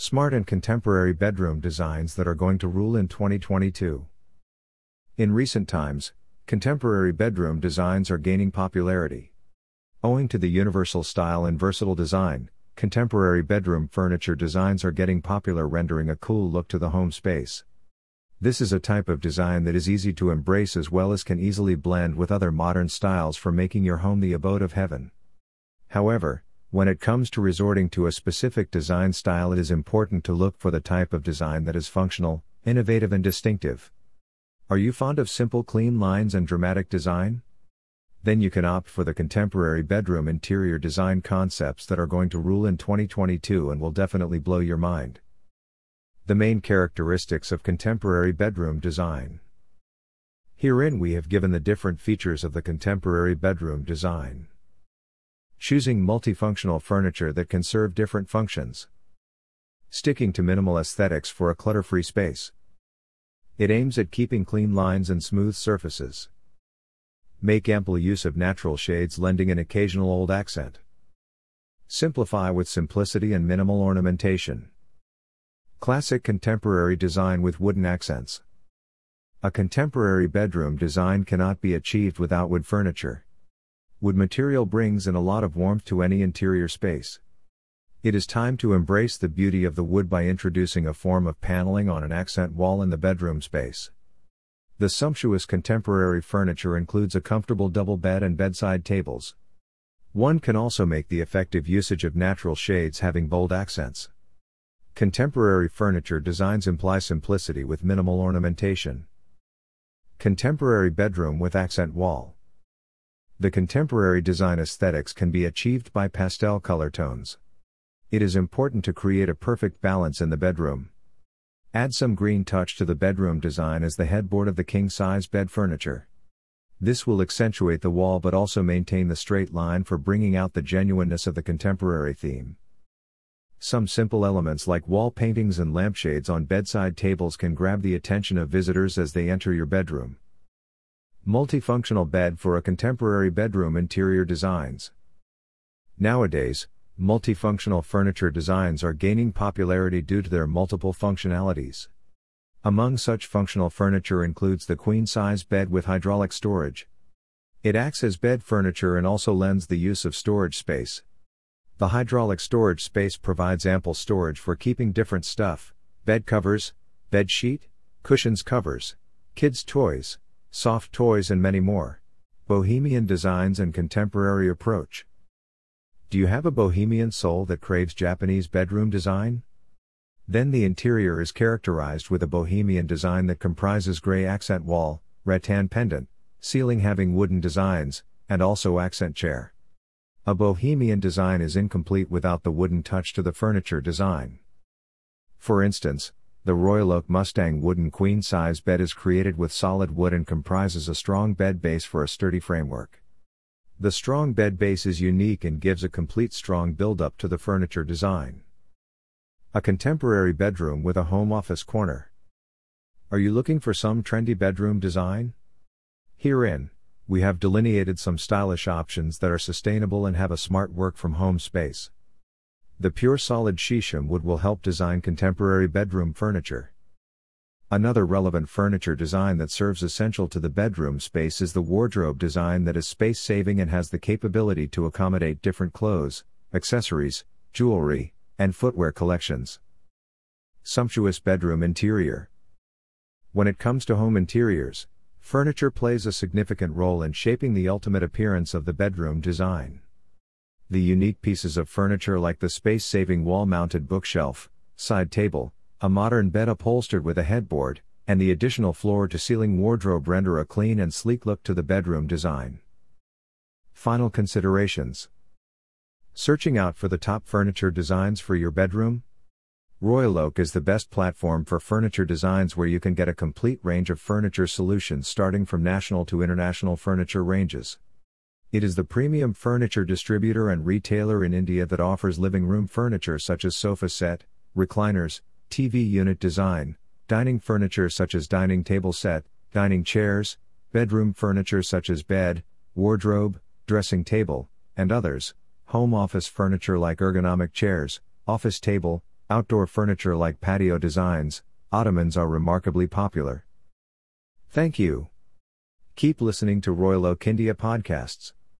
Smart and contemporary bedroom designs that are going to rule in 2022. In recent times, contemporary bedroom designs are gaining popularity. Owing to the universal style and versatile design, contemporary bedroom furniture designs are getting popular, rendering a cool look to the home space. This is a type of design that is easy to embrace as well as can easily blend with other modern styles for making your home the abode of heaven. However, when it comes to resorting to a specific design style, it is important to look for the type of design that is functional, innovative, and distinctive. Are you fond of simple, clean lines and dramatic design? Then you can opt for the contemporary bedroom interior design concepts that are going to rule in 2022 and will definitely blow your mind. The main characteristics of contemporary bedroom design. Herein we have given the different features of the contemporary bedroom design. Choosing multifunctional furniture that can serve different functions. Sticking to minimal aesthetics for a clutter free space. It aims at keeping clean lines and smooth surfaces. Make ample use of natural shades, lending an occasional old accent. Simplify with simplicity and minimal ornamentation. Classic contemporary design with wooden accents. A contemporary bedroom design cannot be achieved without wood furniture. Wood material brings in a lot of warmth to any interior space. It is time to embrace the beauty of the wood by introducing a form of paneling on an accent wall in the bedroom space. The sumptuous contemporary furniture includes a comfortable double bed and bedside tables. One can also make the effective usage of natural shades having bold accents. Contemporary furniture designs imply simplicity with minimal ornamentation. Contemporary bedroom with accent wall. The contemporary design aesthetics can be achieved by pastel color tones. It is important to create a perfect balance in the bedroom. Add some green touch to the bedroom design as the headboard of the king size bed furniture. This will accentuate the wall but also maintain the straight line for bringing out the genuineness of the contemporary theme. Some simple elements like wall paintings and lampshades on bedside tables can grab the attention of visitors as they enter your bedroom. Multifunctional bed for a contemporary bedroom interior designs. Nowadays, multifunctional furniture designs are gaining popularity due to their multiple functionalities. Among such functional furniture includes the queen size bed with hydraulic storage. It acts as bed furniture and also lends the use of storage space. The hydraulic storage space provides ample storage for keeping different stuff bed covers, bed sheet, cushions, covers, kids' toys, soft toys, and many more. Bohemian designs and contemporary approach. Do you have a bohemian soul that craves Japanese bedroom design? Then the interior is characterized with a bohemian design that comprises gray accent wall, rattan pendant, ceiling having wooden designs, and also accent chair. A bohemian design is incomplete without the wooden touch to the furniture design. For instance, the Royal Oak Mustang wooden queen size bed is created with solid wood and comprises a strong bed base for a sturdy framework. The strong bed base is unique and gives a complete strong build up to the furniture design. A contemporary bedroom with a home office corner. Are you looking for some trendy bedroom design? Herein, we have delineated some stylish options that are sustainable and have a smart work from home space. The pure solid shisham wood will help design contemporary bedroom furniture. Another relevant furniture design that serves essential to the bedroom space is the wardrobe design that is space saving and has the capability to accommodate different clothes, accessories, jewelry, and footwear collections. Sumptuous bedroom interior. When it comes to home interiors, Furniture plays a significant role in shaping the ultimate appearance of the bedroom design. The unique pieces of furniture like the space saving wall mounted bookshelf, side table, a modern bed upholstered with a headboard, and the additional floor to ceiling wardrobe render a clean and sleek look to the bedroom design. Final considerations Searching out for the top furniture designs for your bedroom? Royal Oak is the best platform for furniture designs where you can get a complete range of furniture solutions starting from national to international furniture ranges. It is the premium furniture distributor and retailer in India that offers living room furniture such as sofa set, recliners, TV unit design, dining furniture such as dining table set, dining chairs, bedroom furniture such as bed, wardrobe, dressing table, and others, home office furniture like ergonomic chairs, office table, Outdoor furniture like patio designs, ottomans are remarkably popular. Thank you. Keep listening to Royal Oak India podcasts.